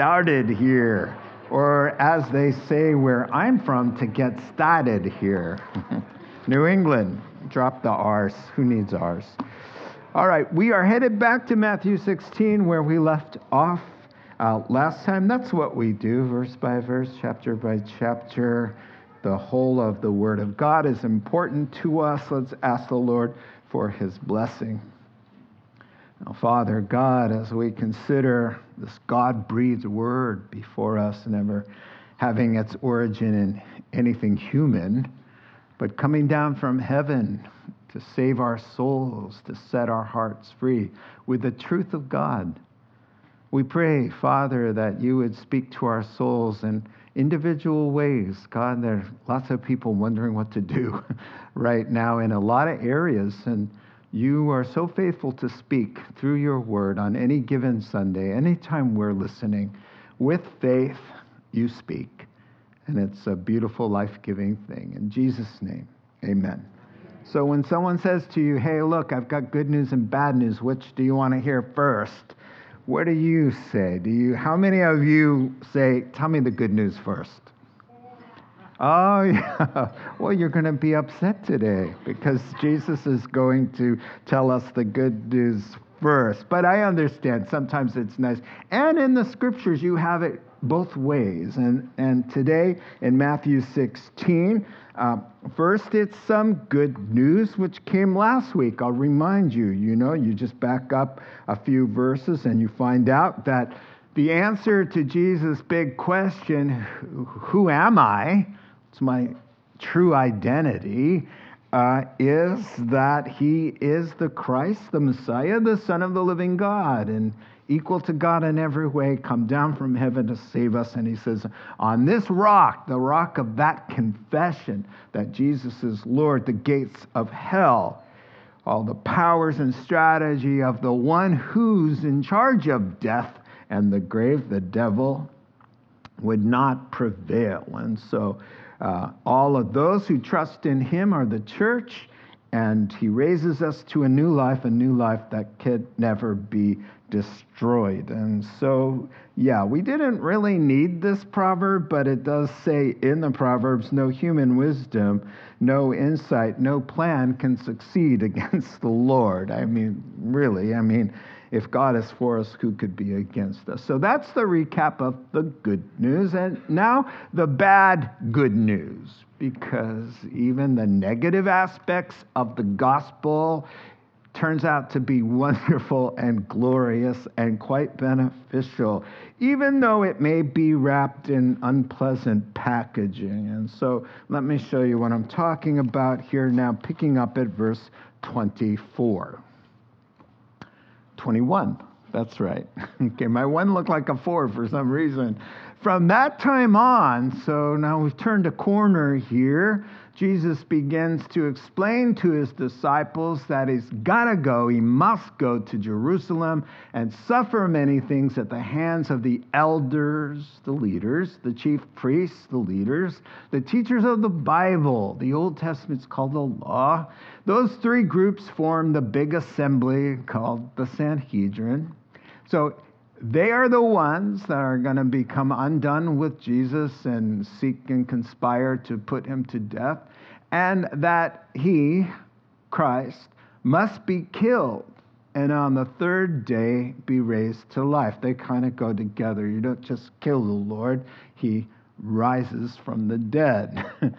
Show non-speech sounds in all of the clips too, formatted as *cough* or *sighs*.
started here. Or as they say where I'm from, to get started here. *laughs* New England, drop the R's. Who needs R's? All right, we are headed back to Matthew 16 where we left off uh, last time. That's what we do, verse by verse, chapter by chapter. The whole of the Word of God is important to us. Let's ask the Lord for His blessing. Now, Father God, as we consider this God breathed word before us, never having its origin in anything human, but coming down from heaven to save our souls, to set our hearts free with the truth of God. We pray, Father, that you would speak to our souls in individual ways. God, there are lots of people wondering what to do *laughs* right now in a lot of areas. And you are so faithful to speak through your word on any given Sunday, anytime we're listening. With faith, you speak. And it's a beautiful, life giving thing. In Jesus' name, amen. So when someone says to you, hey, look, I've got good news and bad news, which do you want to hear first? What do you say? Do you how many of you say, tell me the good news first? Oh, *laughs* yeah. Well, you're going to be upset today because Jesus is going to tell us the good news first. But I understand sometimes it's nice. And in the scriptures, you have it both ways. And, and today in Matthew 16, uh, first it's some good news which came last week. I'll remind you, you know, you just back up a few verses and you find out that the answer to Jesus' big question, who am I? My true identity. Uh, is that he is the Christ, the Messiah, the Son of the living God, and equal to God in every way, come down from heaven to save us. And he says, On this rock, the rock of that confession that Jesus is Lord, the gates of hell, all the powers and strategy of the one who's in charge of death and the grave, the devil, would not prevail. And so, uh, all of those who trust in him are the church, and he raises us to a new life, a new life that could never be destroyed. And so, yeah, we didn't really need this proverb, but it does say in the Proverbs no human wisdom, no insight, no plan can succeed *laughs* against the Lord. I mean, really, I mean, if God is for us, who could be against us? So that's the recap of the good news. And now the bad good news, because even the negative aspects of the gospel turns out to be *laughs* wonderful and glorious and quite beneficial, even though it may be wrapped in unpleasant packaging. And so let me show you what I'm talking about here now, picking up at verse 24. 21. That's right. *laughs* Okay, my one looked like a four for some reason. From that time on, so now we've turned a corner here, Jesus begins to explain to his disciples that he's got to go, he must go to Jerusalem and suffer many things at the hands of the elders, the leaders, the chief priests, the leaders, the teachers of the Bible. The Old Testament's called the law. Those three groups form the big assembly called the Sanhedrin. So they are the ones that are going to become undone with Jesus and seek and conspire to put him to death, and that he, Christ, must be killed and on the third day be raised to life. They kind of go together. You don't just kill the Lord, he rises from the dead. *laughs*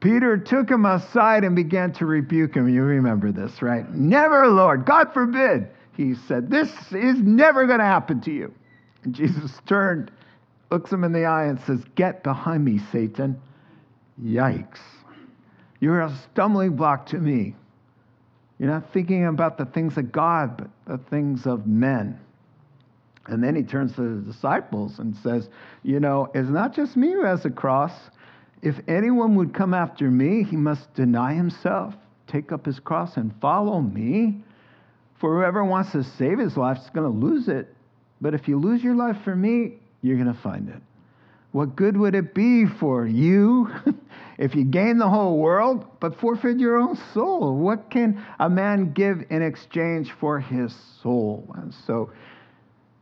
Peter took him aside and began to rebuke him. You remember this, right? Never, Lord, God forbid. He said, This is never going to happen to you. And Jesus turned, looks him in the eye, and says, Get behind me, Satan. Yikes. You're a stumbling block to me. You're not thinking about the things of God, but the things of men. And then he turns to the disciples and says, You know, it's not just me who has a cross. If anyone would come after me, he must deny himself, take up his cross, and follow me. For whoever wants to save his life is going to lose it. But if you lose your life for me, you're going to find it. What good would it be for you *laughs* if you gain the whole world but forfeit your own soul? What can a man give in exchange for his soul? And so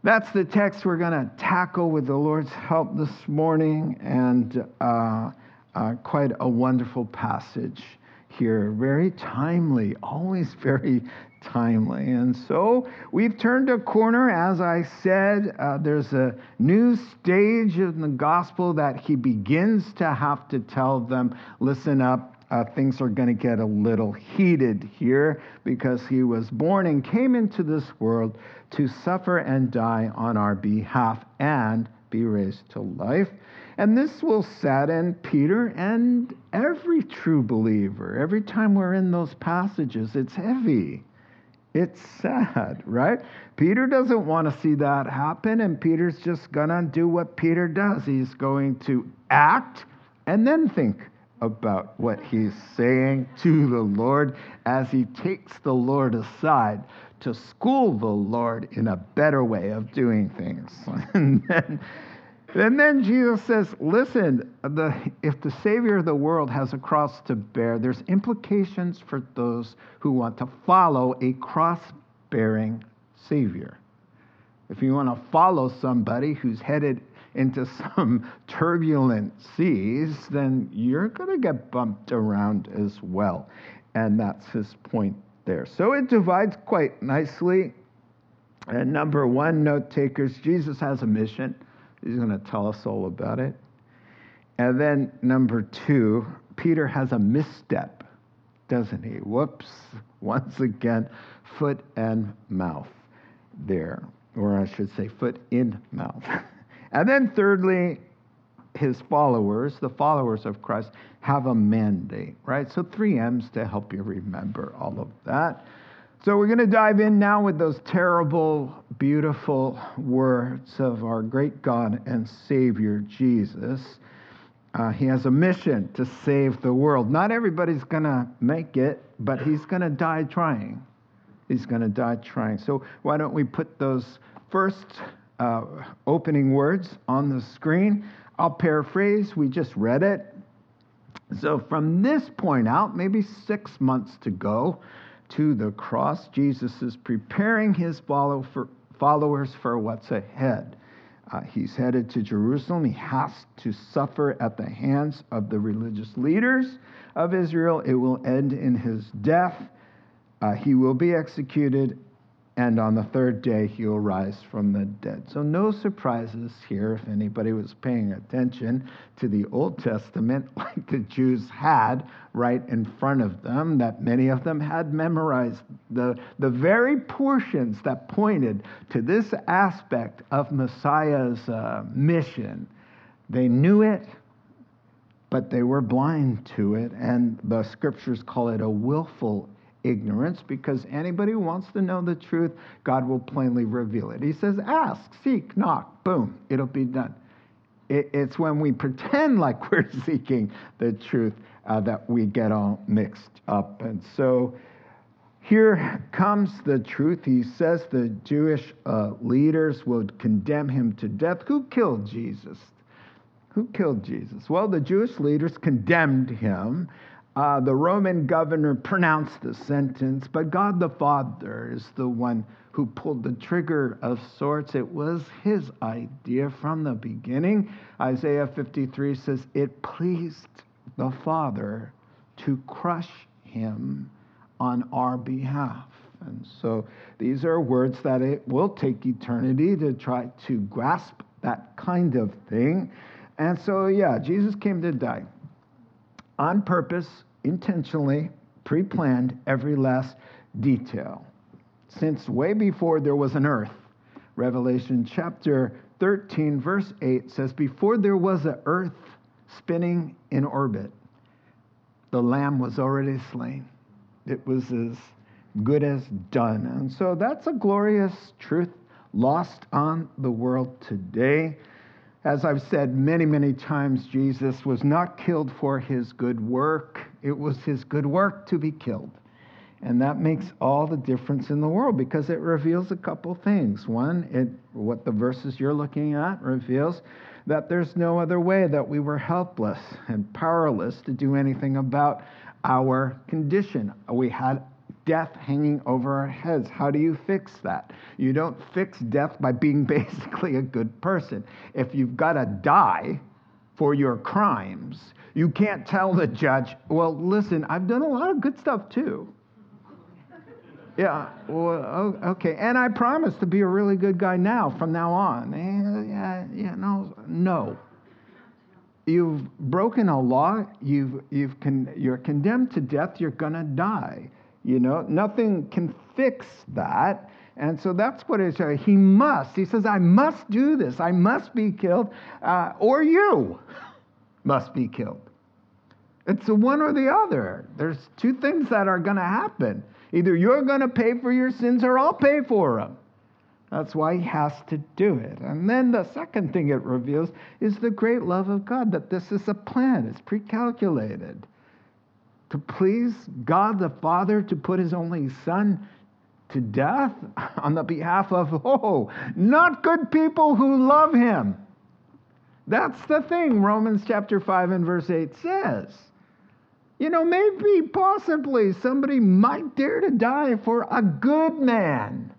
that's the text we're going to tackle with the Lord's help this morning, and uh, uh, quite a wonderful passage here. Very timely, always very timely. And so we've turned a corner, as I said. Uh, there's a new stage in the gospel that he begins to have to tell them listen up. Uh, things are going to get a little heated here because he was born and came into this world to suffer and die on our behalf and be raised to life. And this will sadden Peter and every true believer. Every time we're in those passages, it's heavy. It's sad, right? Peter doesn't want to see that happen, and Peter's just going to do what Peter does. He's going to act and then think about what he's saying to the Lord as he takes the Lord aside to school the Lord in a better way of doing things. *laughs* and then and then Jesus says, listen, the, if the Savior of the world has a cross to bear, there's implications for those who want to follow a cross bearing Savior. If you want to follow somebody who's headed into *laughs* some turbulent seas, then you're going to get bumped around as well. And that's his point there. So it divides quite nicely. And number one, note takers, Jesus has a mission. He's going to tell us all about it. And then number two, Peter has a misstep, doesn't he? Whoops. *laughs* Once again, foot and mouth there. Or I should say, foot in mouth. *laughs* and then thirdly, his followers, the followers of Christ, have a mandate, right? So three M's to help you remember all of that. So we're going to dive in now with those terrible, beautiful words of our great God and Savior, Jesus. Uh, he has a mission to save the world. Not everybody's going to make it, but he's going to die trying. He's going to die trying. So why don't we put those first uh, opening words on the screen? I'll paraphrase. We just read it. So from this point out, maybe six months to go, to the cross. Jesus is preparing his follow for, followers for what's ahead. Uh, he's headed to Jerusalem. He has to suffer at the hands of the religious leaders of Israel. It will end in his death. Uh, he will be executed, and on the third day he will rise from the dead. So, no surprises here if anybody was paying attention to the Old Testament, *laughs* like the Jews had right in front of them, that many of them had memorized the, the very portions that pointed to this aspect of Messiah's uh, mission. They knew it, but they were blind to it, and the scriptures call it a willful ignorance because anybody who wants to know the truth, God will plainly reveal it. He says, Ask, seek, knock, boom, it'll be done. it's when we pretend *laughs* like we're seeking the truth uh, that we get all mixed up. And so here comes the truth. He says the Jewish uh, leaders would condemn him to death. Who killed Jesus? Who killed Jesus? Well, the Jewish leaders condemned him. Uh, the Roman governor pronounced the sentence, but God the Father is the one who pulled the trigger of sorts. It was his idea from the beginning. Isaiah 53 says, It pleased the Father to crush him on our behalf. And so these are words that it will take eternity to try to grasp that kind of thing. And so, yeah, Jesus came to die on purpose, intentionally, pre planned every last detail. Since way before there was an earth, Revelation chapter 13, verse 8 says, Before there was an earth spinning in orbit, the Lamb was already slain. It was as good as done. And so that's a glorious truth lost on the world today. As I've said many, many times, Jesus was not killed for his good work, it was his good work to be killed. And that makes all the difference in the world because it reveals a couple things. One, it, what the verses you're looking at reveals that there's no other way, that we were helpless and powerless to do anything about our condition. We had death hanging over our heads. How do you fix that? You don't fix death by being *laughs* basically a good person. If you've got to die for your crimes, you can't tell the judge, well, listen, I've done a lot of good stuff too. Yeah, well, okay. And I promise to be a really good guy now, from now on. Eh, yeah, yeah, no, no. You've broken a law. You've, you've con- you're condemned to death. You're going to die. You know, nothing can fix that. And so that's what it is. He must. He says, I must do this. I must be killed, uh, or you *laughs* must be killed. It's the one or the other. There's two things that are going to happen. Either you're going to pay for your sins or I'll pay for them. That's why he has to do it. And then the second thing it reveals is the great love of God, that this is a plan, it's pre-calculated. To please God the Father to put his only Son to death *laughs* on the behalf of, oh, not good people who love him. That's the thing Romans chapter 5 and verse 8 says. You know, maybe, possibly, somebody might dare to die for a good man.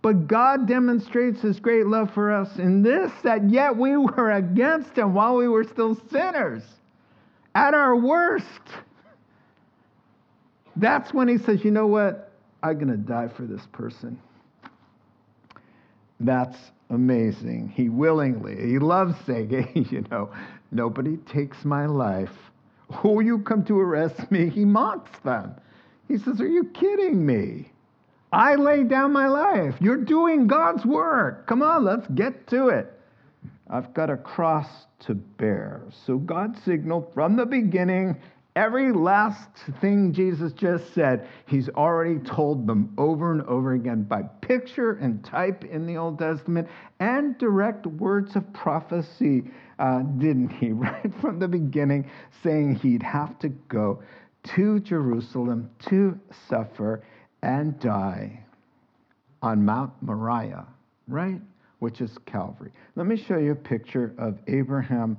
But God demonstrates his great love for us in this that yet we were against him while we were still sinners, at our worst. That's when he says, You know what? I'm going to die for this person. That's amazing. He willingly, he loves saying, *laughs* You know, nobody takes my life Oh, you come to arrest me. He mocks them. He says, Are you kidding me? I lay down my life. You're doing God's work. Come on, let's get to it. I've got a cross to bear. So God signaled from the beginning every last thing Jesus just said, he's already told them over and over again by picture and type in the Old Testament and direct words of prophecy uh, didn't he? *laughs* Right from the beginning, saying he'd have to go to Jerusalem to suffer and die on Mount Moriah, right? Which is Calvary. Let me show you a picture of Abraham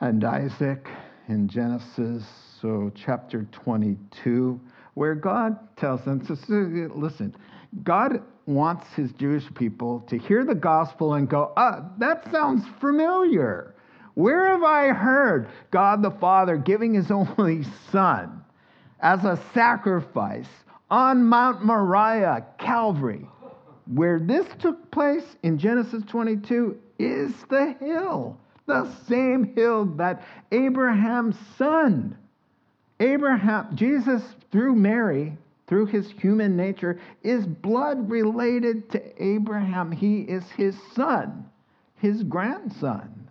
and Isaac in Genesis, so chapter 22, where God tells them, listen, God wants his Jewish people to hear the gospel and go, ah, that sounds familiar. Where have I heard God the Father giving his only son as a sacrifice on Mount Moriah, Calvary? Where this took place in Genesis 22 is the hill, the same hill that Abraham's son, Abraham, Jesus through Mary, through his human nature, is blood related to Abraham. He is his son, his grandson.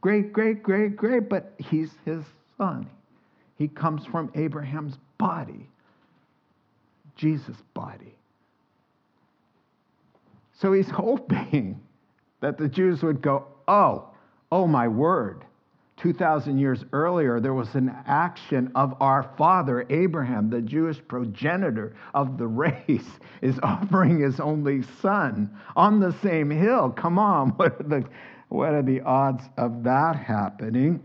Great, great, great, great, but he's his son. He comes from Abraham's body, Jesus' body. So he's *laughs* hoping that the Jews would go, Oh, oh my word. 2,000 years earlier, there was an action of our father, Abraham, the Jewish progenitor of the *laughs* race, is offering his only son on the same hill. Come on, *laughs* what are the, what are the odds of that happening?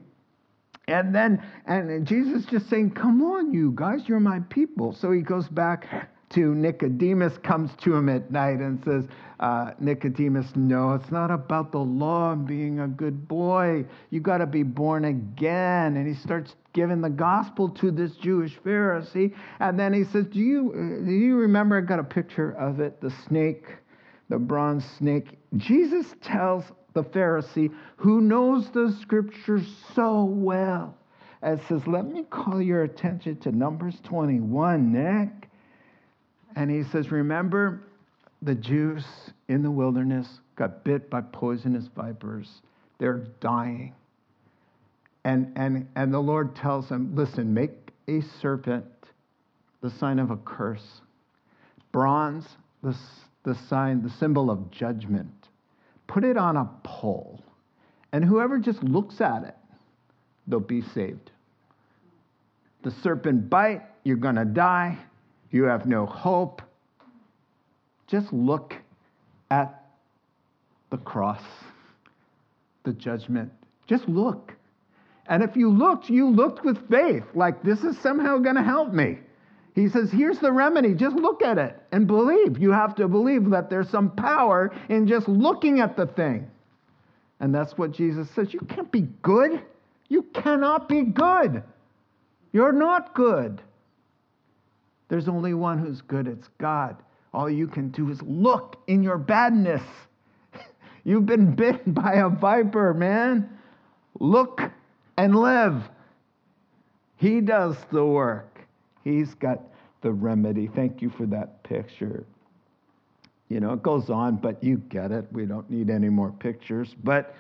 And then, and Jesus just saying, Come on, you guys, you're my people. So he goes back to Nicodemus, comes to him at night and says, uh, Nicodemus, no, it's not about the law and being a good boy. You got to be born again. And he starts giving the gospel to this Jewish Pharisee. And then he says, Do you, uh, do you remember? I got a picture of it the snake, the bronze snake. Jesus tells the Pharisee, who knows the scriptures so well, and says, Let me call your attention to Numbers 21, Nick. And he says, Remember the Jews in the wilderness got bit by poisonous vipers. They're dying. And, and, and the Lord tells them, Listen, make a serpent the sign of a curse, bronze, the, the sign, the symbol of judgment. Put it on a pole, and whoever just looks at it, they'll be saved. The serpent bite, you're going to die. You have no hope. Just look at the cross, the judgment. Just look. And if you looked, you looked with faith, like this is somehow going to help me. He says, here's the remedy. Just look at it and believe. You have to believe that there's some power in just looking at the thing. And that's what Jesus says. You can't be good. You cannot be good. You're not good. There's only one who's good, it's God. All you can do is look in your badness. *laughs* You've been bitten by a viper, man. Look and live. He does the work. He's got the remedy. Thank you for that picture. You know, it goes on, but you get it. We don't need any more pictures. But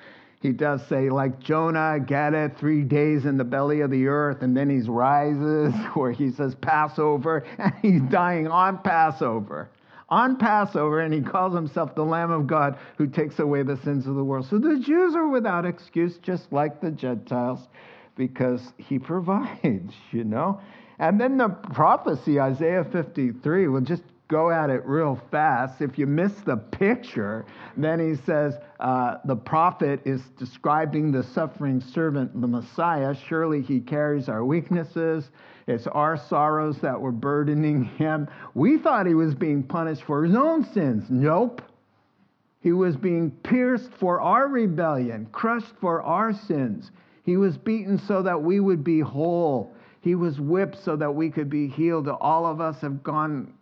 he does say, like Jonah, get it, three days in the belly of the earth, and then he rises, *laughs* where he says Passover, *laughs* and he's dying on Passover. On Passover, and he calls himself the Lamb of God who takes away the sins of the world. So the Jews are without excuse, just like the Gentiles, because he *laughs* provides, you know. And then the prophecy, Isaiah 53, we'll just go at it real fast. If you miss the picture, then he says uh, the prophet is describing the suffering servant, the Messiah. Surely he carries our weaknesses. It's our sorrows that were burdening him. We thought he was being punished for his own sins. Nope. He was being pierced for our rebellion, crushed for our sins. He was beaten so that we would be whole. He was whipped so that we could be healed. All of us have gone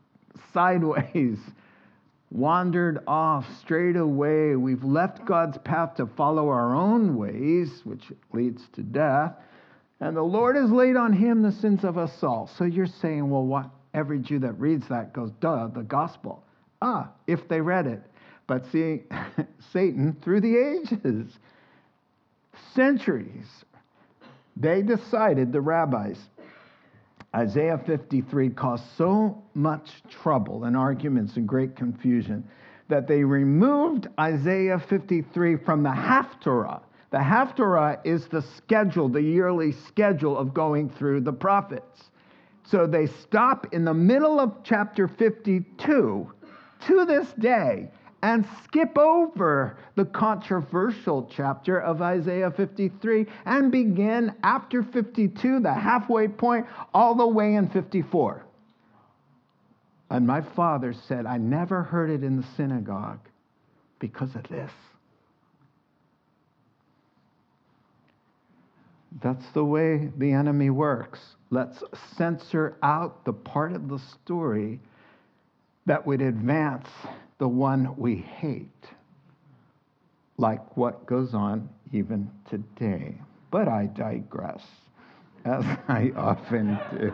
sideways, *laughs* wandered off, strayed away. We've left God's path to follow our own ways, which leads to death. And the Lord has laid on him the sins of us all. So you're saying, well, what? Every Jew that reads that goes, duh, the gospel. Ah, if they read it. But see, *laughs* Satan, through the ages, *laughs* centuries, they decided, the rabbis, Isaiah 53 caused so much trouble and arguments and great confusion that they removed Isaiah 53 from the Haftarah. The Haftarah is the schedule, the yearly schedule of going through the prophets. So they stop in the middle of chapter 52 to this day and skip over the controversial chapter of Isaiah 53 and begin after 52, the halfway point, all the way in 54. And my father said, I never heard it in the synagogue because of this. That's the way the enemy works. Let's censor out the part of the story that would advance the one we hate, like what goes on even today. But I digress, as I often do.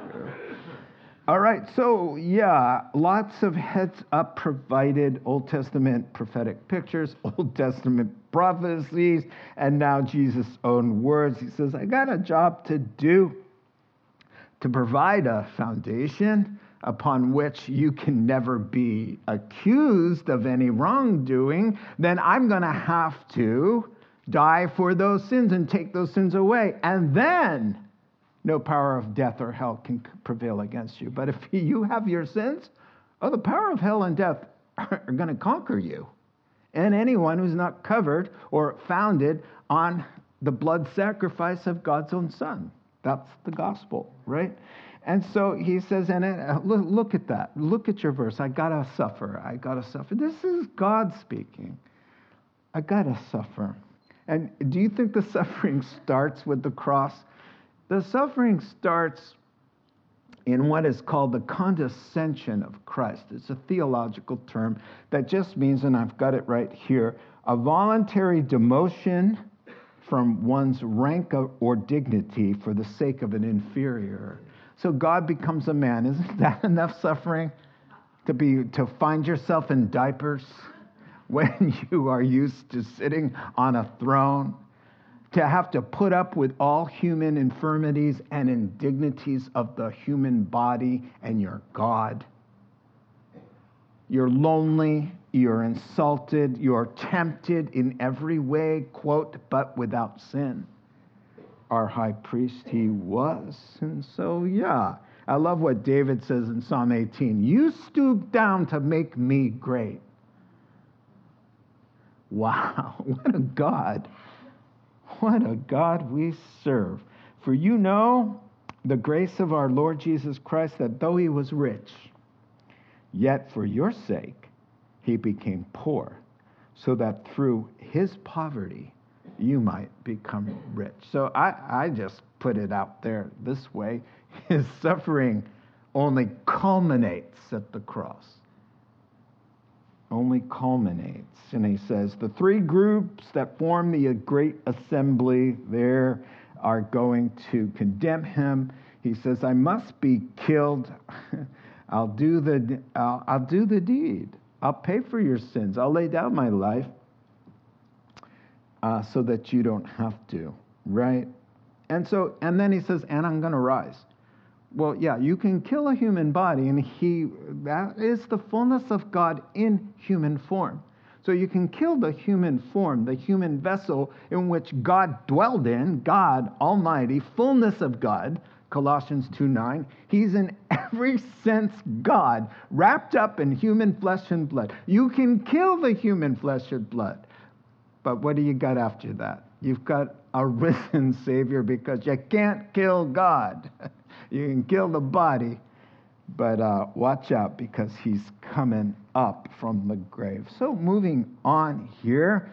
All right, so yeah, lots of heads up provided Old Testament prophetic pictures, *laughs* Old Testament prophecies, and now Jesus' own words. He says, I got a job to do to provide a foundation upon which you can never be accused of any wrongdoing, then I'm going to have to die for those sins and take those sins away. And then no power of death or hell can prevail against you. But if *laughs* you have your sins, oh, the power of hell and death are going to conquer you. And anyone who's not covered or founded on the blood sacrifice of God's own Son. That's the gospel, right? And so he says, and uh, look, look at that. Look at your verse. I gotta suffer. I gotta suffer. This is God speaking. I gotta suffer. And do you think the *laughs* suffering starts with the cross? The suffering starts in what is called the condescension of Christ. It's a theological term that just means, and I've got it right here, a voluntary demotion from one's rank or dignity for the sake of an inferior. So God becomes a man. Isn't that *laughs* enough suffering to be to find yourself in diapers *laughs* when you are used to sitting on a throne? To have to put up with all human infirmities and indignities of the human body and your God. You're lonely, you're insulted, you're tempted in every way, quote, but without sin. Our high priest, he was. And so, yeah, I love what David says in Psalm 18 You stoop down to make me great. Wow, *laughs* what a God. What a God we serve. For you know the grace of our Lord Jesus Christ, that though he was rich, yet for your sake he became poor, so that through his poverty you might become rich. So I, I just put it out there this way *laughs* his suffering only culminates at the cross. Only culminates. And he says, the three groups that form the great assembly there are going to condemn him. He says, I must be killed. *laughs* I'll do the, I'll, I'll do the deed. I'll pay for your sins. I'll lay down my life uh, so that you don't have to, right? And so, and then he says, and I'm going to rise. Well, yeah, you can kill a human body, and he, that is the fullness of God in human form. So you can kill the human form, the human vessel in which God dwelled in, God Almighty, fullness of God, Colossians 2 9. He's in every sense God, wrapped up in human flesh and blood. You can kill the human flesh and blood. But what do you got after that? You've got a risen *laughs* Savior because you can't kill God. *laughs* you can kill the body, but uh, watch out because he's coming up from the grave. So, moving on here,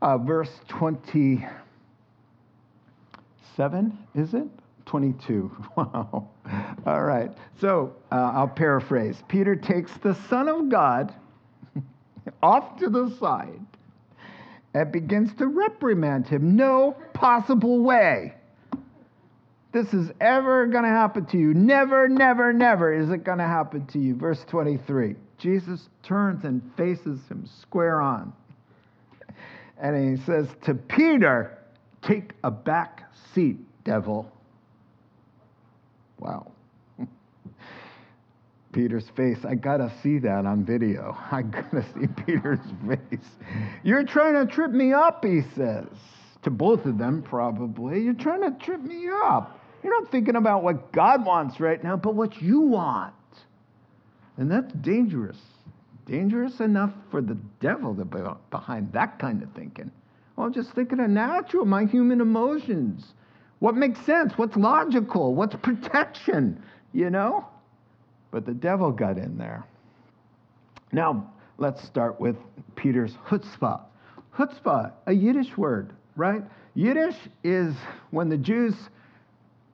uh, verse 27, is it? 22. *laughs* Wow. All right. So uh, I'll paraphrase. Peter takes the Son of God off to the side and begins to reprimand him. No possible way this is ever going to happen to you. Never, never, never is it going to happen to you. Verse 23. Jesus turns and faces him square on. And he says to Peter, Take a back seat, devil. Wow. Peter's face. I gotta see that on video. I gotta *laughs* see Peter's face. You're trying to trip me up, he says. To both of them, probably. You're trying to trip me up. You're not thinking about what God wants right now, but what you want. And that's dangerous. Dangerous enough for the devil to be behind that kind of thinking. Well, just thinking of natural, my human emotions. What makes sense? What's logical? What's protection? You know? But the devil got in there. Now, let's start with Peter's chutzpah. Chutzpah, a Yiddish word, right? Yiddish is when the Jews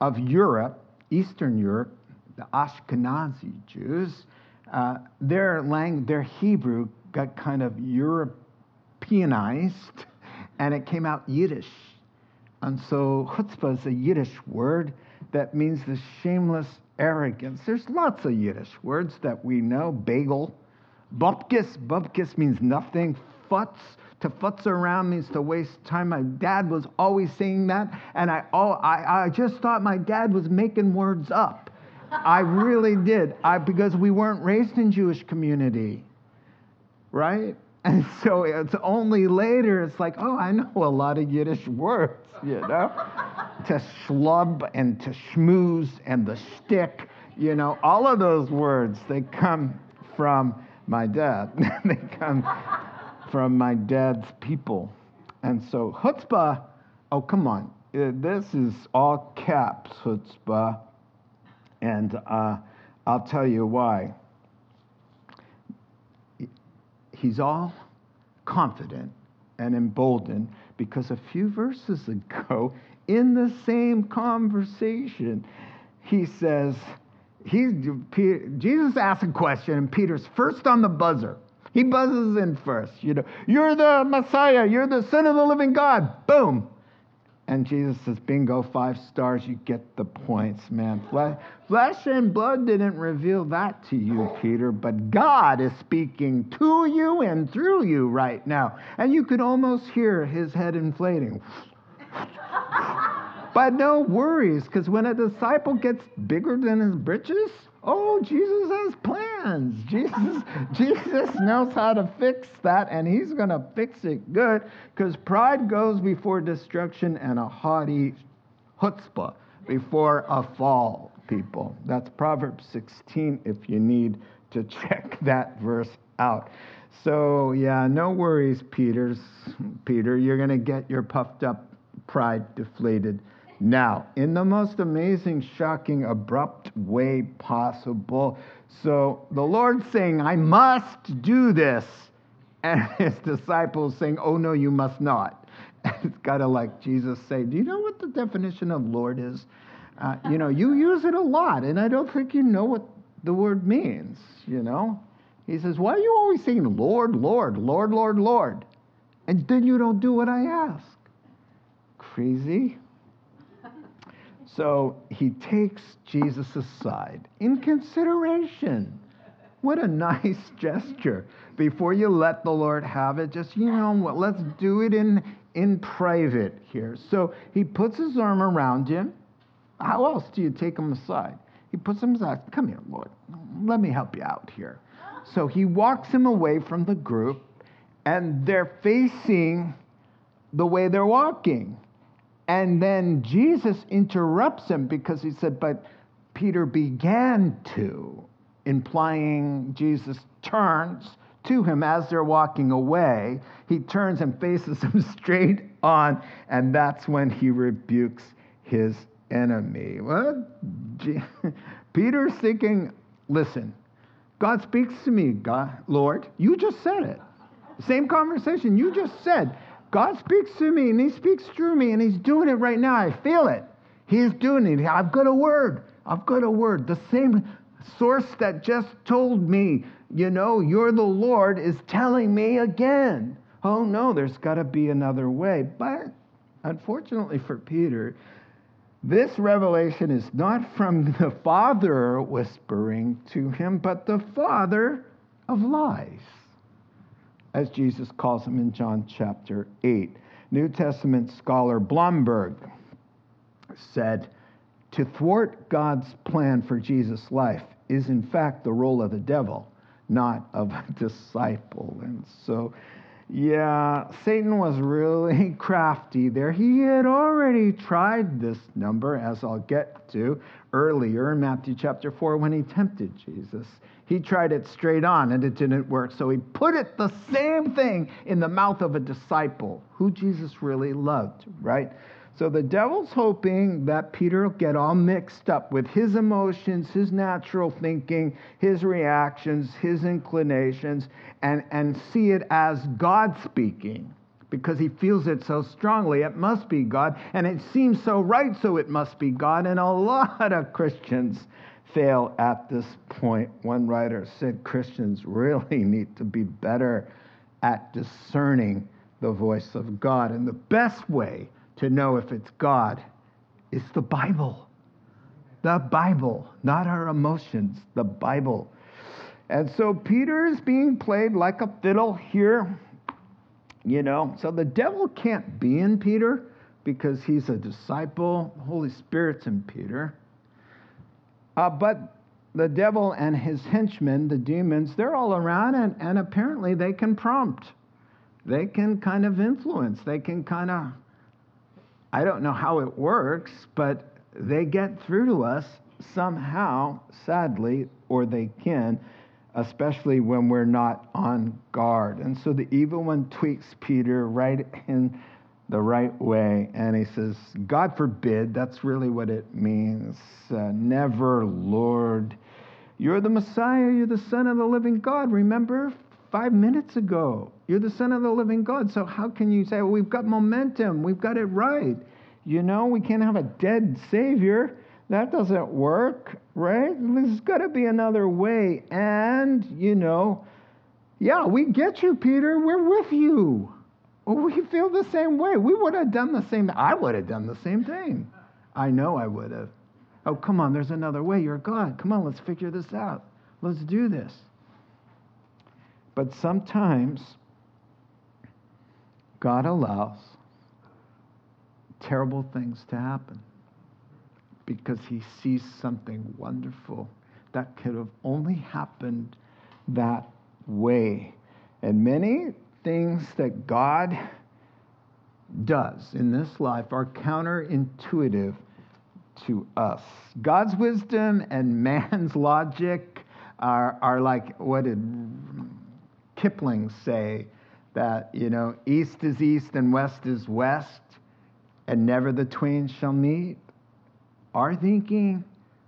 of Europe, Eastern Europe, the Ashkenazi Jews, uh, their, lang- their Hebrew got kind of Europeanized and it came out Yiddish. And so chutzpah is a Yiddish word that means the shameless arrogance. There's lots of Yiddish words that we know. Bagel. Bupkis. Bupkis means nothing. Futz. To futz around means to waste time. My dad was always saying that, and I, oh, I, I just thought my dad was making words up. I really did, I, because we weren't raised in Jewish community, right? And so it's only later, it's like, oh, I know a lot of Yiddish words, you know? To schlub and to schmooze and the shtick, you know, all of those words, they come from my dad. *laughs* they come from my dad's people. And so chutzpah, oh, come on. Uh, this is all caps, chutzpah. And uh, I'll tell you why he's all confident and emboldened because a few verses ago, in the same conversation, he says, Jesus asks a question, and Peter's first on the buzzer. He buzzes in first. You know, you're the Messiah. You're the Son of the living God. Boom. And Jesus says, bingo, five stars. You get the points, man. Flesh and blood didn't reveal that to you, Peter, but God is speaking to you and through you right now. And you could almost hear his head inflating. But no worries, because when a disciple gets bigger than his britches, Oh, Jesus has plans. *laughs* Jesus, Jesus knows how to fix that, and he's going to fix it good because pride goes before destruction and a haughty chutzpah before a fall, people. That's Proverbs 16 if you need to *laughs* check that verse out. So, yeah, no worries, Peters. Peter, you're going to get your puffed up pride deflated now, in the most amazing, shocking, abrupt way possible. So the Lord saying, I must do this. And *laughs* his disciples saying, Oh, no, you must not. *laughs* It's kind of like Jesus say, Do you know what the definition of Lord is? Uh, you know, you use it a lot, and I don't think you know what the word means, you know? He says, Why are you always saying Lord, Lord, Lord, Lord, Lord? And then you don't do what I ask. Crazy. So he takes Jesus aside in consideration. What a nice *laughs* gesture. Before you let the Lord have it, just, you know what, let's do it in, in private here. So he puts his arm around him. How else do you take him aside? He puts him aside. Come here, Lord. Let me help you out here. So he walks him away from the group, and they're facing the way they're walking. And then Jesus interrupts him because he said, But Peter began to, implying Jesus turns to him as they're walking away. He turns and faces *laughs* him straight on, and that's when he rebukes his enemy. What? *laughs* Peter's thinking, Listen, God speaks to me, God, Lord. You just said it. Same conversation. You just said, God speaks to me and He speaks through me and He's doing it right now. I feel it. He's doing it. I've got a word. I've got a word. The same source that just told me, you know, you're the Lord is telling me again. Oh no, there's got to be another way. But unfortunately for Peter, this revelation is not from the Father whispering to him, but the Father of lies as Jesus calls him in John chapter 8. New Testament scholar Blomberg said, To thwart God's plan for Jesus' life is, in fact, the role of the devil, not of a disciple. And so, yeah, Satan was really *laughs* crafty there. He had already tried this number, as I'll get to earlier in Matthew chapter 4 when he tempted Jesus. He tried it straight on and it didn't work. So he put it the same thing in the mouth of a disciple who Jesus really loved, right? So the devil's hoping that Peter will get all mixed up with his emotions, his natural thinking, his reactions, his inclinations, and, and see it as God speaking because he feels it so strongly. It must be God. And it seems so right, so it must be God. And a lot of Christians fail at this point. One writer said Christians really *laughs* need to be better at discerning the voice of God. And the best way to know if it's God is the Bible. The Bible, not our emotions, the Bible. And so Peter is being played like a fiddle here, you know. So the devil can't be in Peter because he's a disciple. Holy Spirit's in Peter. Uh, but the devil and his henchmen, the demons, they're all around, and, and apparently they can prompt. They can kind of influence. They can kind of, I don't know how it works, but they get through to us somehow, sadly, or they can, especially when we're not on guard. And so the evil one tweaks Peter right in the right way. And he says, God forbid, that's really what it means. Uh, never, Lord. You're the Messiah, you're the Son of the living God. Remember five minutes ago, you're the Son of the living God. So how can you say, well, we've got momentum, we've got it right? You know, we can't have a dead Savior. that doesn't work, right? There's got to be another way. And, you know, yeah, we get you, Peter. We're with you. We feel the same way. We would have done the same. I would have done the same thing. I know I would have. Oh, come on, there's another way. You're God. Come on, let's figure this out. Let's do this. But sometimes God allows terrible things to happen because he sees something wonderful that could have only happened that way. And many things that God does in this life are counterintuitive to us. God's wisdom and *laughs* man's logic are, are like what did Kipling say? That, you know, east is east and west is west, and never the twain shall meet. Our thinking,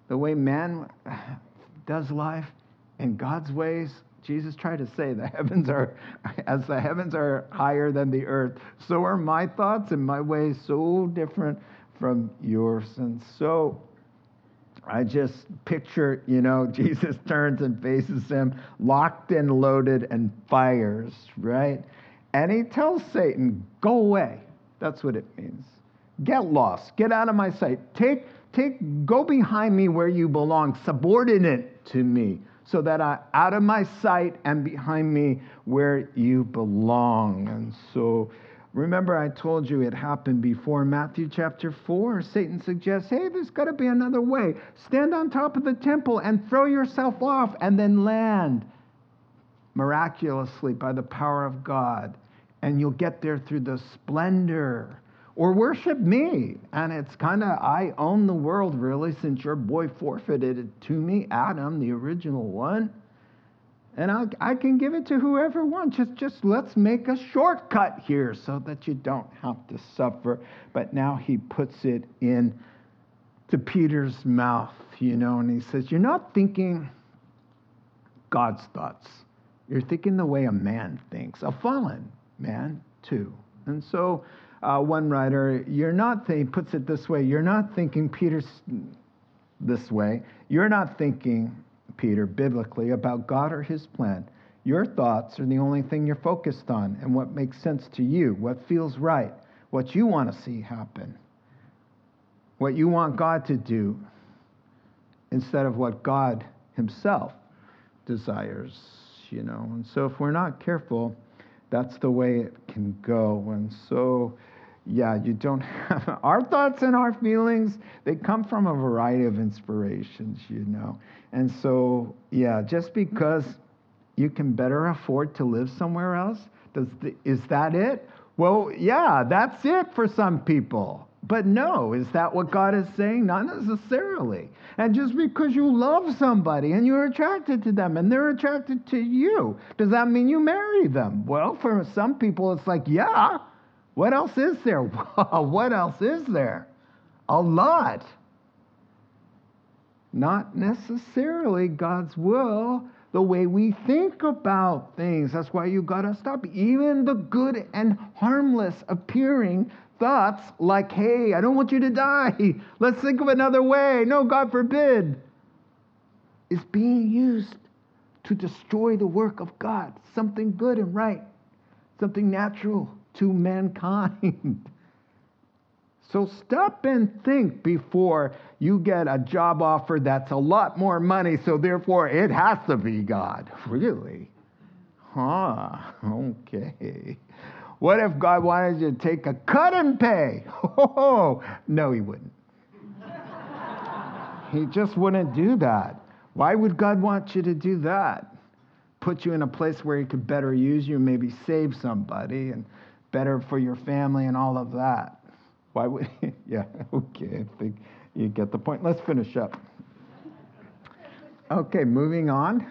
the way man *sighs* does life, and God's ways Jesus tried to say the *laughs* heavens are, as the heavens are higher than the earth, so are my thoughts and my ways so different from yours. And so I just picture, you know, *laughs* Jesus turns and faces him, locked and loaded and fires, right? And he tells Satan, go away. That's what it means. Get lost. Get out of my sight. Take, take, go behind me where you belong, subordinate to me so that I out of my sight and behind me where you belong. And so remember I told you it happened before Matthew chapter 4. Satan suggests, "Hey, there's got to be another way. Stand on top of the temple and throw yourself off and then land miraculously by the power of God, and you'll get there through the splendor or worship me. And it's kind of, I own the world really since your boy forfeited it to me, Adam, the original one. And I, I can give it to whoever wants. Just, just let's make a shortcut here so that you don't have to suffer. But now he puts it in to Peter's mouth, you know, and he says, You're not thinking God's thoughts. You're thinking the way a man thinks, a fallen man, too. And so uh, one writer, you're not he puts it this way, you're not thinking Peter's this way. You're not thinking, Peter, biblically about God or his plan. Your thoughts are the only thing you're focused on and what makes sense to you, what feels right, what you want to see happen, what you want God to do instead of what God himself desires, you know. And so if we're not careful, that's the way it can go. And so yeah, you don't have *laughs* our thoughts and our feelings, they come from a variety of inspirations, you know. And so, yeah, just because you can better afford to live somewhere else, does the, is that it? Well, yeah, that's it for some people. But no, is that what God is saying? Not necessarily. And just because you love somebody and you're attracted to them and they're attracted to you, does that mean you marry them? Well, for some people, it's like, yeah, what else is there? *laughs* what else is there? A lot. Not necessarily God's will, the way we think about things. That's why you got to stop. Even the good and harmless appearing thoughts, like, hey, I don't want you to die. Let's think of another way. No, God forbid, is being used to destroy the work of God. Something good and right, something natural to mankind. *laughs* So stop and think before you get a job offer that's a lot more money, so therefore it has to be God. *laughs* Really? Huh, *laughs* okay. What if God wanted you to take a cut in pay? Oh, no, he wouldn't. he just wouldn't do that. Why would God want you to do that? Put you in a place where he could better use you, maybe save somebody, and better for your family and all of that. Why would, *laughs* yeah, *laughs* okay, I think you get the point. Let's finish up. Okay, moving on.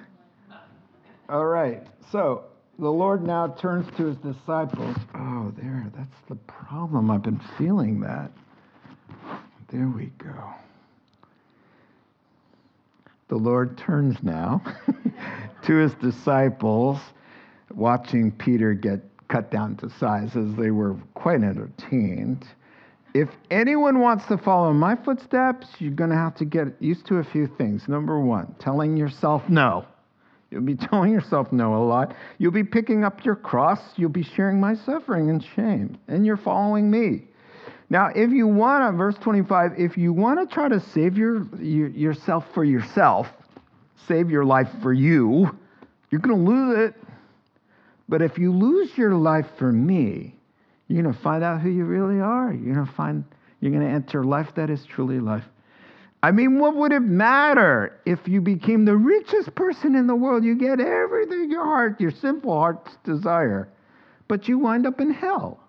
All right, so the Lord now turns to his disciples. Oh, there, that's the problem. I've been feeling that. There we go. The Lord turns now *laughs* to his disciples, watching Peter get cut down to size as they were quite entertained. if anyone wants to follow my footsteps, you're going to have to get used to a few things. Number one, telling yourself no. You'll be *laughs* telling yourself no a lot. You'll be picking up your cross. You'll be sharing my suffering and shame, and you're following me. Now, if you want to, verse 25, if you want to try to save your, your, yourself for yourself, save your life for you, you're going to lose it. But if you lose your life for me, you're going to find out who you really are. You're going to find, you're going to enter life that is truly life. I mean, what would it matter if you became the richest person in the world? You get everything your heart, your simple heart's desire, but you wind up in hell.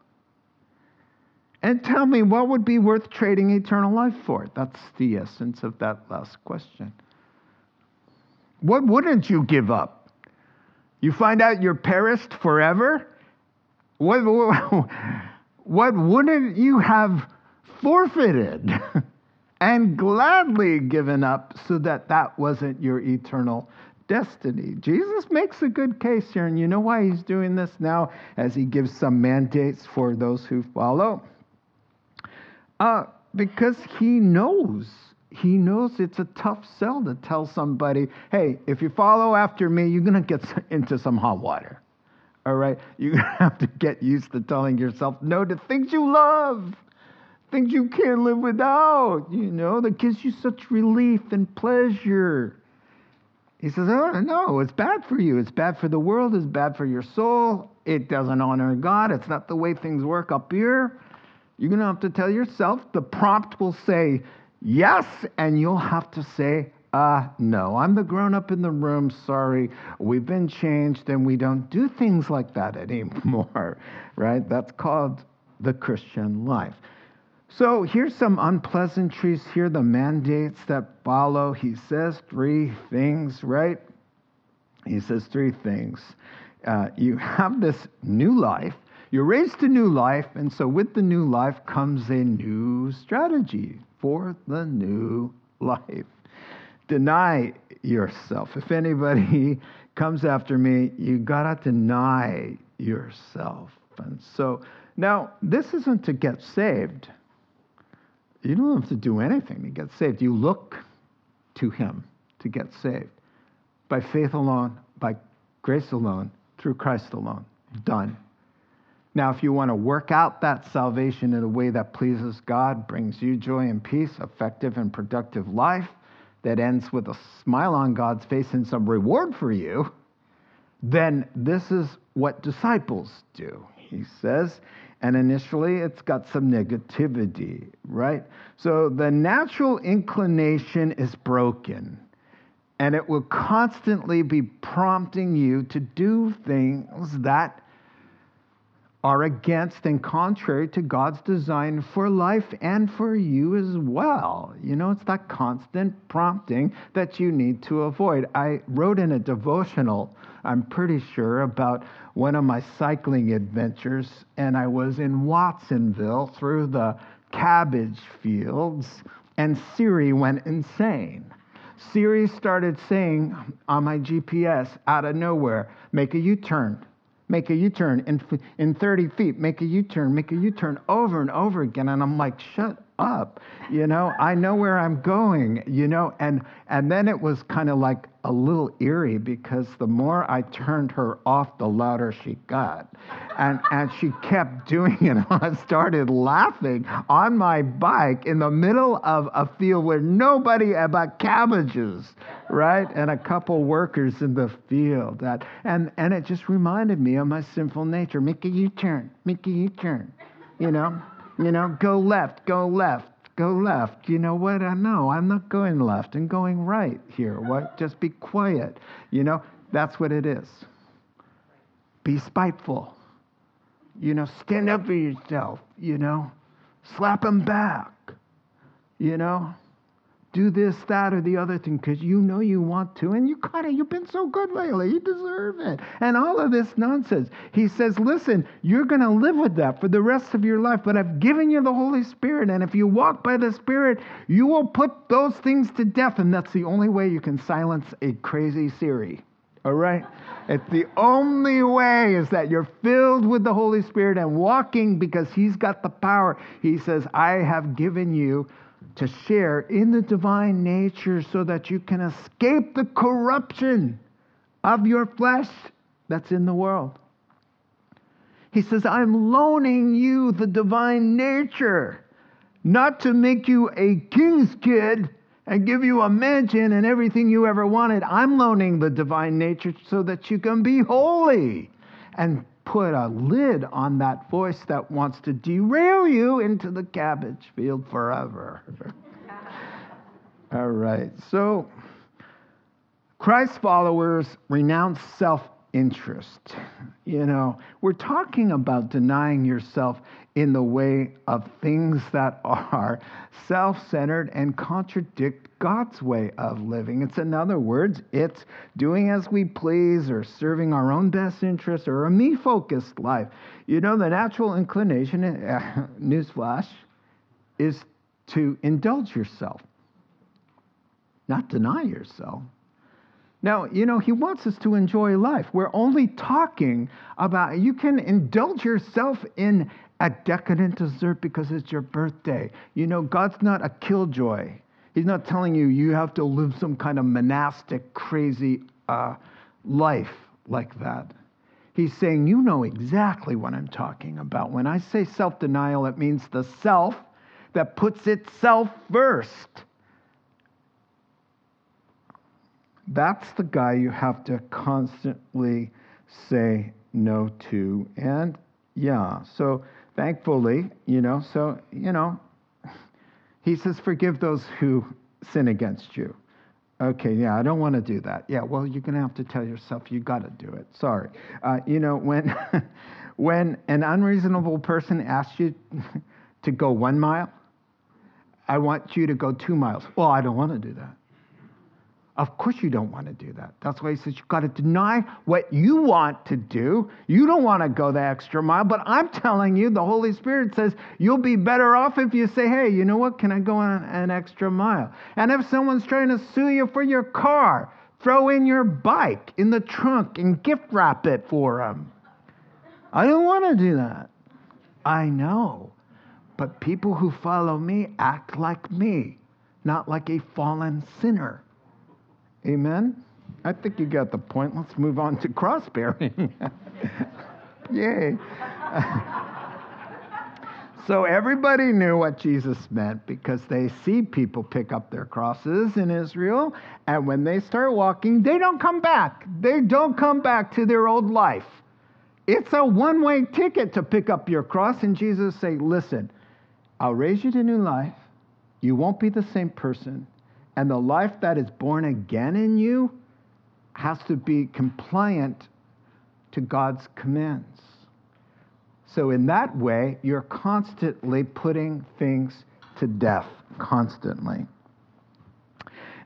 And tell me, what would be worth trading eternal life for? That's the essence of that last question. What wouldn't you give up? You find out you're perished forever? What, *laughs* what wouldn't you have forfeited *laughs* and gladly given up so that that wasn't your eternal destiny? Jesus makes a good case here, and you know why he's doing this now as he gives some mandates for those who follow? Uh, because he knows he knows it's a tough sell to tell somebody, hey, if you follow after me, you're going to get into some hot water. All right? *laughs* You're going to have to get used to telling yourself no to things you love, things you can't live without, you know, that gives you such relief and pleasure. He says, Oh, no, it's bad for you. It's bad for the world. It's bad for your soul. It doesn't honor God. It's not the way things work up here. You're going to have to tell yourself. The prompt will say yes, and you'll have to say uh, no, I'm the grown up in the room. Sorry. We've been changed and we don't do things like that *laughs* anymore, right? That's called the Christian life. So here's some unpleasantries here, the mandates that follow. He says three things, right? He says three things. Uh, you have this new life, you're raised to new life, and so with the new life comes a new strategy for the new life deny yourself. If anybody *laughs* comes after me, you got to deny yourself. And so now, this isn't to get saved. You don't have to do anything to get saved. You look to Him to get saved by faith alone, by grace alone, through Christ alone. Done. Now, if you want to work out that salvation in a way that pleases God, brings you joy and peace, effective and productive life, that ends with a smile on God's face and some reward for you, then this is what disciples do, he says. And initially, it's got some negativity, right? So the natural inclination is broken, and it will constantly be prompting you to do things that are against and contrary to God's design for life and for you as well. You know, it's that constant prompting that you need to avoid. I wrote in a devotional, I'm pretty sure, about one of my cycling adventures, and I was in Watsonville through the cabbage fields, and Siri went insane. Siri started saying on my GPS out of nowhere, make a U turn make a U-turn in, in 30 feet, make a U-turn, make a U-turn over and over again. And I'm like, shut up. You know, I know where I'm going, you know, and and then it was kind of like a little eerie because the more I turned her off, the louder she got. And and she kept doing it. *laughs* I started laughing on my bike in the middle of a field where nobody about cabbages, right? And a couple workers in the field. That and and it just reminded me of my sinful nature. Make a U-turn, make a U-turn, you know you know, go left, go left, go left. You know what? I know I'm not going left. I'm going right here. What? Just be quiet. You know, that's what it is. Be spiteful. You know, stand up for yourself. You know, slap them back. You know, do this, that, or the other thing because you know you want to, and you kind of, you've been so good lately, you deserve it. And all of this nonsense. He says, listen, you're going to live with that for the rest of your life, but I've given you the Holy Spirit, and if you walk by the Spirit, you will put those things to death, and that's the only way you can silence a crazy Siri All right? It's the only way is that you're filled with the Holy Spirit and walking because He's got the power. He says, I have given you to share in the divine nature so that you can escape the corruption of your flesh that's in the world. He says, I'm loaning you the divine nature, not to make you a king's kid and give you a mansion and everything you ever wanted. I'm loaning the divine nature so that you can be holy and put a lid on that voice that wants to derail you into the cabbage field forever. *laughs* All right. So, Christ followers renounce self interest. You know, we're talking about denying yourself in the way of things that are self centered and contradict God's way of living. It's, in other words, it's doing as we please or serving our own best interests or a me focused life. You know, the natural inclination, uh, *laughs* newsflash, is to indulge yourself, not deny yourself. Now, you know, he wants us to enjoy life. We're only talking about you can indulge yourself in a decadent dessert because it's your birthday. You know, God's not a killjoy. He's not telling you you have to live some kind of monastic, crazy uh, life like that. He's saying, You know exactly what I'm talking about. When I say self denial, it means the self that puts itself first. That's the guy you have to constantly say no to. And yeah, so thankfully, you know, so, you know, he says, forgive those who sin against you. Okay, yeah, I don't want to do that. Yeah, well, you're going to have to tell yourself you got to do it. Sorry. Uh, you know, when, *laughs* when an unreasonable person asks you to go one mile, I want you to go two miles. Well, I don't want to do that. Of course, you don't want to do that. That's why he says you've got to deny what you want to do. You don't want to go the extra mile, but I'm telling you, the Holy Spirit says you'll be better off if you say, hey, you know what? Can I go on an extra mile? And if someone's trying to sue you for your car, throw in your bike in the trunk and gift wrap it for them. I don't want to do that. I know. But people who follow me act like me, not like a fallen sinner. Amen? I think you got the point. Let's move on to cross bearing. *laughs* Yay. *laughs* so everybody knew what Jesus meant because they see people pick up their crosses in Israel, and when they start walking, they don't come back. They don't come back to their old life. It's a one way ticket to pick up your cross, and Jesus say, "Listen, I'll raise you to new life. You won't be the same person and the life that is born again in you has to be compliant to God's commands. So, in that way, you're constantly putting things to death, constantly.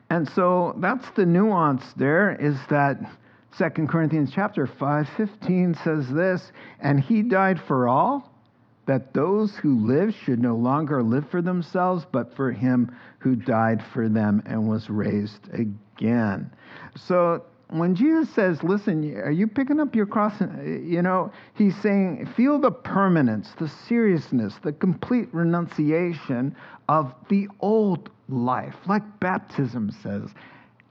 And so that's the nuance there is that 2 Corinthians chapter 5 15 says this, and he died for all that those who live should no longer live for themselves, but for him who died for them and was raised again. So when Jesus says, listen, are you picking up your cross? Uh, you know, he's saying, feel the permanence, the seriousness, the complete renunciation of the old life. Like baptism says,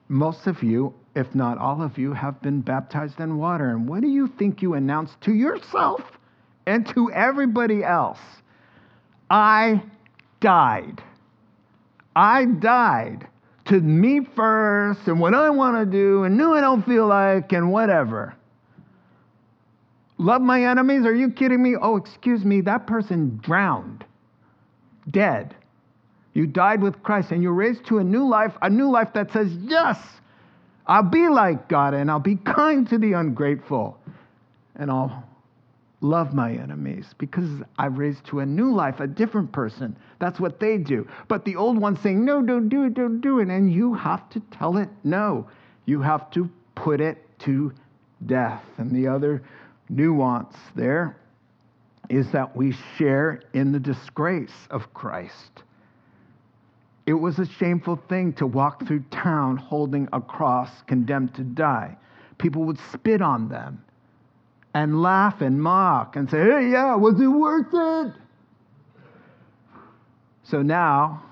most of you, if not all of you, have been baptized in water. And what do you think you announce to yourself? And to everybody else, I died. I died to me first and what I want to do and no, I don't feel like and whatever. Love my enemies? Are you kidding me? Oh, excuse me, that person drowned, dead. You died with Christ and you're raised to a new life, a new life that says, Yes, I'll be like God and I'll be kind to the ungrateful and I'll love my enemies because I've raised to a new life, a different person. That's what they do. But the old one's saying, no, don't do it, don't do it. And you have to tell it no. You have to put it to death. And the other nuance there is that we share in the disgrace of Christ. It was a shameful thing to walk through town holding a cross, condemned to die. People would spit on them and laugh and mock and say, hey, yeah, was it worth it? So now,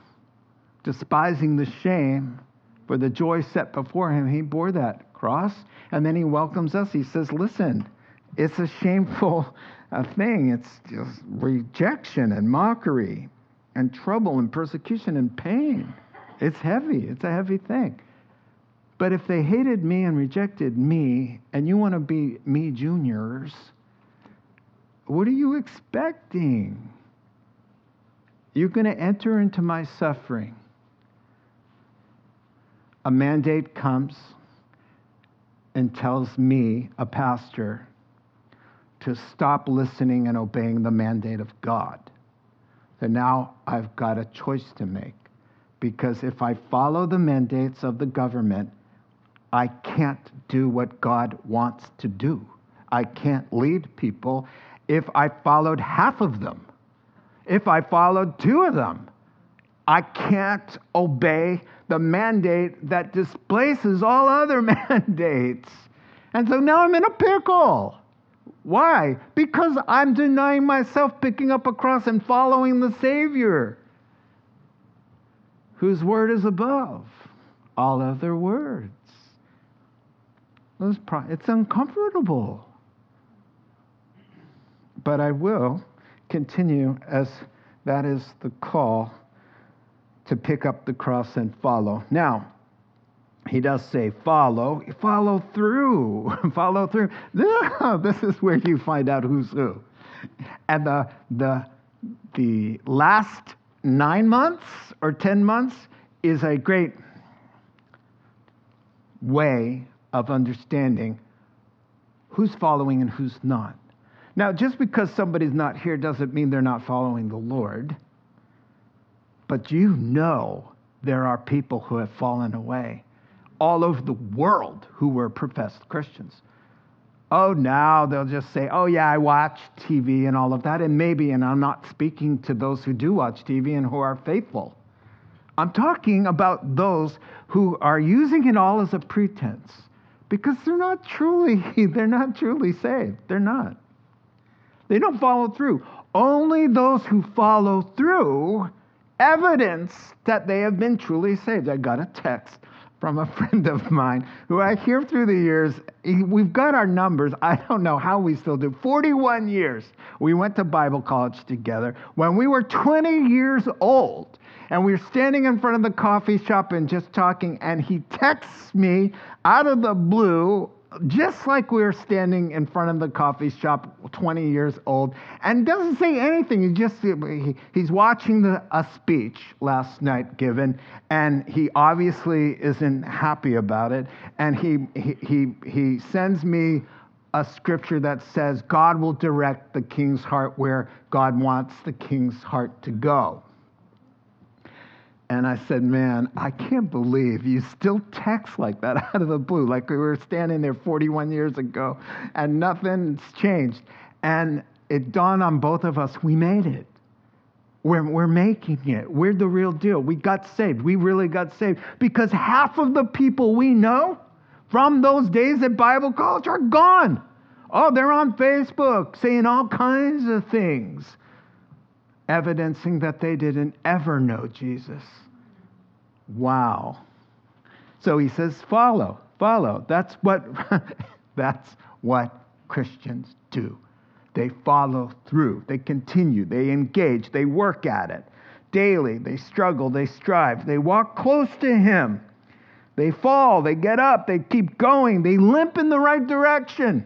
despising the shame for the joy set before him, he bore that cross. And then he welcomes us. He says, listen, it's a shameful uh, thing. It's just rejection and mockery and trouble and persecution and pain. It's heavy. It's a heavy thing. But if they hated me and rejected me, and you want to be me juniors, what are you expecting? You're going to enter into my suffering. A mandate comes and tells me, a pastor, to stop listening and obeying the mandate of God. Then now I've got a choice to make. Because if I follow the mandates of the government, I can't do what God wants to do. I can't lead people if I followed half of them. If I followed two of them, I can't obey the mandate that displaces all other *laughs* mandates. And so now I'm in a pickle. Why? Because I'm denying myself, picking up a cross, and following the Savior, whose word is above all other words. It's uncomfortable. But I will continue as that is the call to pick up the cross and follow. Now, he does say follow, follow through, *laughs* follow through. *laughs* This is where you find out who's who. And the, the, the last nine months or 10 months is a great way of understanding who's following and who's not. Now, just because somebody's not here doesn't mean they're not following the Lord. But you know there are people who have fallen away all over the world who were professed Christians. Oh, now they'll just say, oh, yeah, I watch TV and all of that. And maybe, and I'm not speaking to those who do watch TV and who are faithful. I'm talking about those who are using it all as a pretense because they're not truly *laughs* they're not truly saved. They're not. They don't follow through. Only those who follow through evidence that they have been truly saved. I got a text from a *laughs* friend of mine who I hear through the years. We've got our numbers. I don't know how we still do. 41 years. We went to Bible college together. When we were 20 years old, and we were standing in front of the coffee shop and just talking, and he texts me out of the blue just like we were standing in front of the coffee shop 20 years old and doesn't say anything he just he, he's watching the, a speech last night given and he obviously isn't happy about it. And he he he, he sends me a scripture that says god will direct the king's heart where god wants the king's heart to go and I said, Man, I can't believe you still text like that *laughs* out of the blue, like we were standing there 41 years ago and nothing's changed. And it dawned on both of us we made it. We're, we're making it. We're the real deal. We got saved. We really got saved because half of the people we know from those days at Bible college are gone. Oh, they're on Facebook saying all kinds of things, evidencing that they didn't ever know Jesus. Wow. So he says, follow, follow. That's what, *laughs* that's what Christians do. They follow through, they continue, they engage, they work at it daily. They struggle, they strive, they walk close to Him. They fall, they get up, they keep going, they limp in the right direction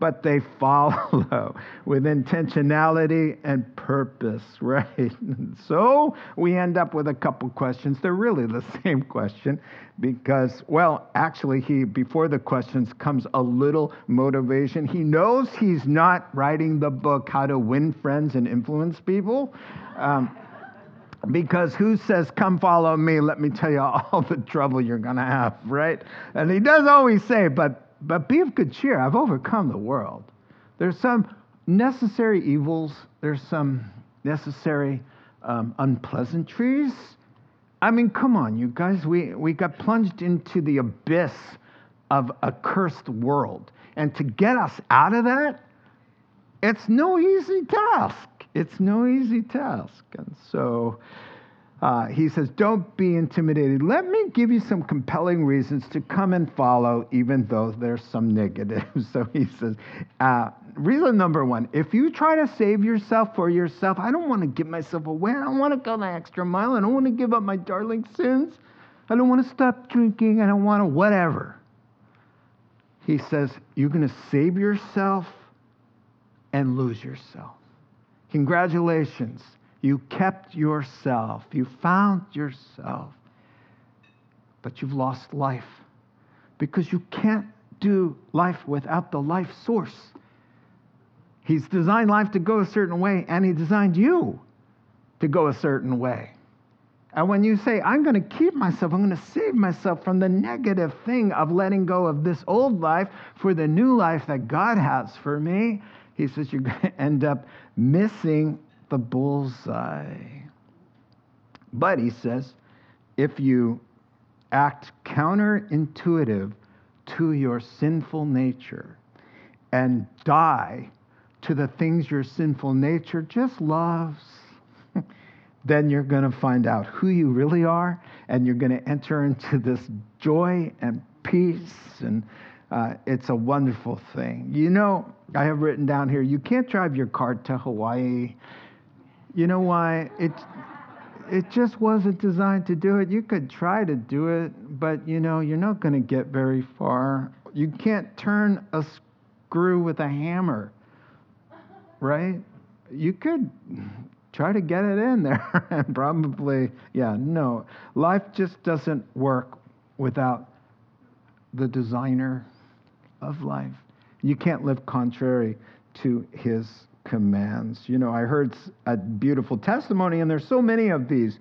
but they follow *laughs* with intentionality and purpose, *laughs* right? And so we end up with a couple questions. They're really the *laughs* same question because, well, actually, he before the questions comes a little motivation. He knows he's not writing the book How to Win Friends and Influence People. Um, because who says, Come follow me? Let me tell you all the trouble you're going to have, right? And he does always say, But but be of good cheer. I've overcome the world. There's some necessary evils, there's some necessary um, unpleasantries. I mean, come on, you guys. We, we got plunged into the abyss of a cursed world. And to get us out of that, it's no easy task. It's no easy task. And so uh, he says, Don't be intimidated. Let me give you some compelling reasons to come and follow, even though there's some negatives. *laughs* So he says, uh, Reason number one if you try to save yourself for yourself, I don't want to give myself away. I don't want to go the extra mile. I don't want to give up my darling sins. I don't want to stop drinking. I don't want to whatever. He says, You're going to save yourself and lose yourself. Congratulations. You kept yourself. You found yourself. But you've lost life because you can't do life without the life source. He's designed life to go a certain way, and He designed you to go a certain way. And when you say, I'm going to keep myself, I'm going to save myself from the negative thing of letting go of this old life for the new life that God has for me, he says you're going *laughs* to end up missing the bullseye. But he says, if you act counterintuitive to your sinful nature and die to the things your sinful nature just loves, *laughs* then you're going to find out who you really are and you're going to enter into this joy and peace and uh, it's a wonderful thing. You know, I have written down here you can't drive your car to Hawaii. You know why? It, it just wasn't designed to do it. You could try to do it, but you know, you're not going to get very far. You can't turn a screw with a hammer, right? You could try to get it in there *laughs* and probably, yeah, no. Life just doesn't work without the designer of life. You can't live contrary to his commands. You know, I heard a beautiful testimony, and there's so many of these.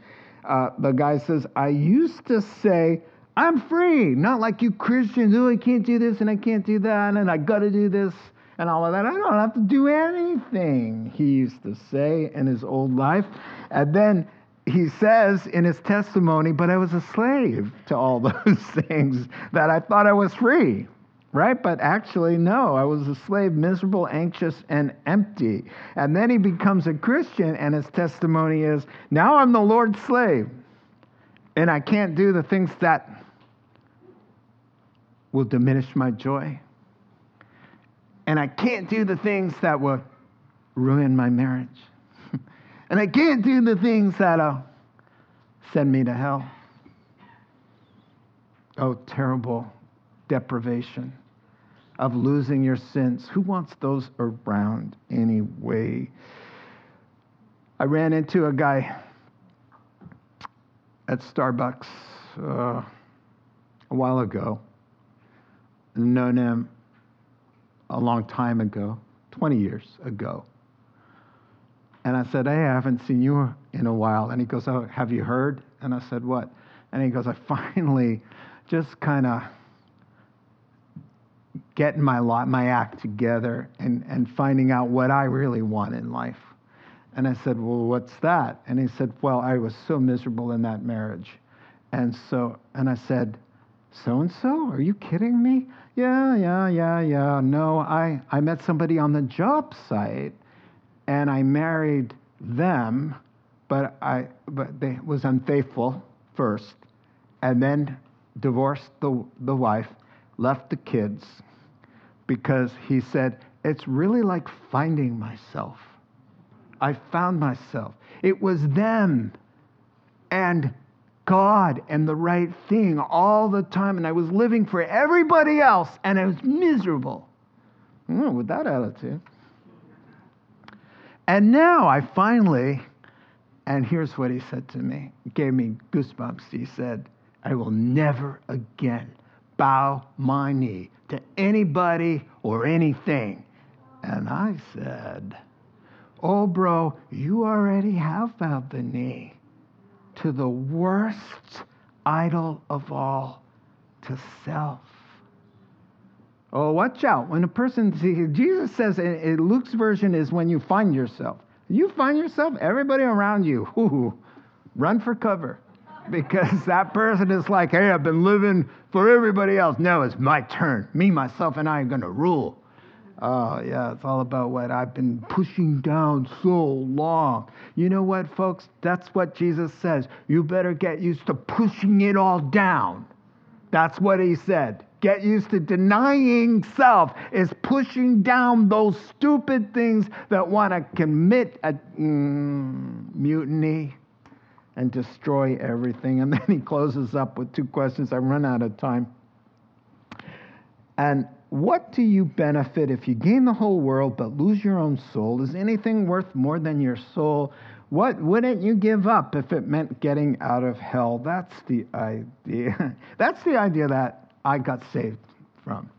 Uh, the guy says, I used to say, I'm free, not like you Christians, oh, I can't do this and I can't do that, and I got to do this and all of that. I don't have to do anything, he used to say in his old life. And then he says in his testimony, but I was a slave to all *laughs* those things that I thought I was free right? But actually, no, I was a slave, miserable, anxious, and empty. And then he becomes a Christian, and his testimony is now I'm the Lord's slave, and I can't do the things that will diminish my joy. And I can't do the things that will ruin my marriage. *laughs* and I can't do the things that'll send me to hell. Oh, terrible deprivation, of losing your sense. Who wants those around anyway? I ran into a guy at Starbucks uh, a while ago. Known him a long time ago, 20 years ago. And I said, Hey, I haven't seen you in a while. And he goes, Oh, have you heard? And I said, What? And he goes, I *laughs* finally just kind of getting my lot, my act together and, and finding out what I really want in life. And I said, Well, what's that? And he said, Well, I was so miserable in that marriage. And so, and I said, So and so, are you kidding me? Yeah, yeah, yeah, yeah. No, I, I met somebody on the job site and I married them, but I but they was unfaithful first, and then divorced the, the wife, left the kids, because he said, It's really like finding myself. I found myself. It was them and God and the right thing all the time. And I was living for everybody else and I was miserable. Mm, with that attitude. And now I finally, and here's what he said to me, gave me goosebumps. He said, I will never again bow my knee to anybody or anything. And I said, Oh, bro, you already have bowed the knee to the worst idol of all, to self. Oh, watch out. When a person, see, Jesus says in, Luke's version is when you find yourself. You find yourself, everybody around you, *laughs* ooh, run for cover. Because that person is like, hey, I've been living for everybody else. No, it's my turn. Me, myself, and I are going to rule. Oh, yeah, it's all about what I've been pushing down so long. You know what, folks? That's what Jesus says. You better get used to pushing it all down. That's what he said. Get used to denying self is pushing down those stupid things that want to commit a mm, mutiny and destroy everything. And then he closes up with two questions. I run out of time. And what do you benefit if you gain the whole world but lose your own soul? Is anything worth more than your soul? What wouldn't you give up if it meant getting out of hell? That's the idea. *laughs* That's the idea that I got saved from.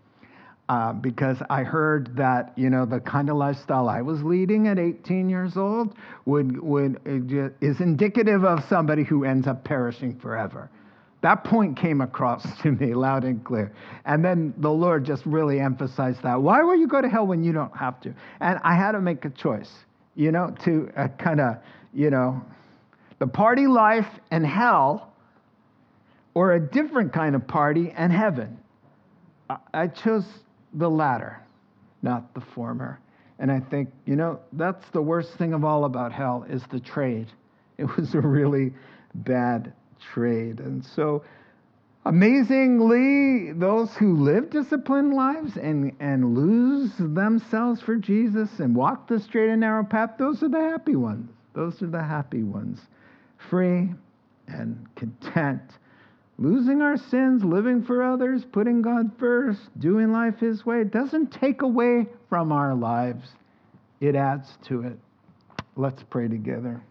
Uh, because I heard that you know the kind of lifestyle I was leading at 18 years old would would is indicative of somebody who ends up perishing forever. That point came across *laughs* to me loud and clear. And then the Lord just really emphasized that. Why will you go to hell when you don't have to? And I had to make a choice, you know, to uh, kind of, you know, the party life and hell or a different kind of party and heaven. I chose the latter, not the former. And I think, you know, that's the worst thing of all about hell is the trade. It was a really bad trade. And so, amazingly, those who live disciplined lives and, and lose themselves for Jesus and walk the straight and narrow path, those are the happy ones. Those are the happy ones. Free and content losing our sins, living for others, putting God first, doing life His way, doesn't take away from our lives, it adds to it. Let's pray together.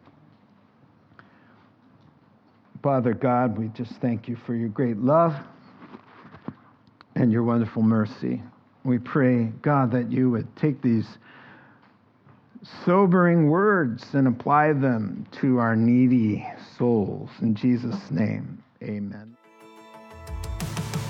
Father God, we just thank you for your great love and your wonderful mercy. We pray, God, that you would take these sobering words and apply them to our needy souls. In Jesus' name, amen.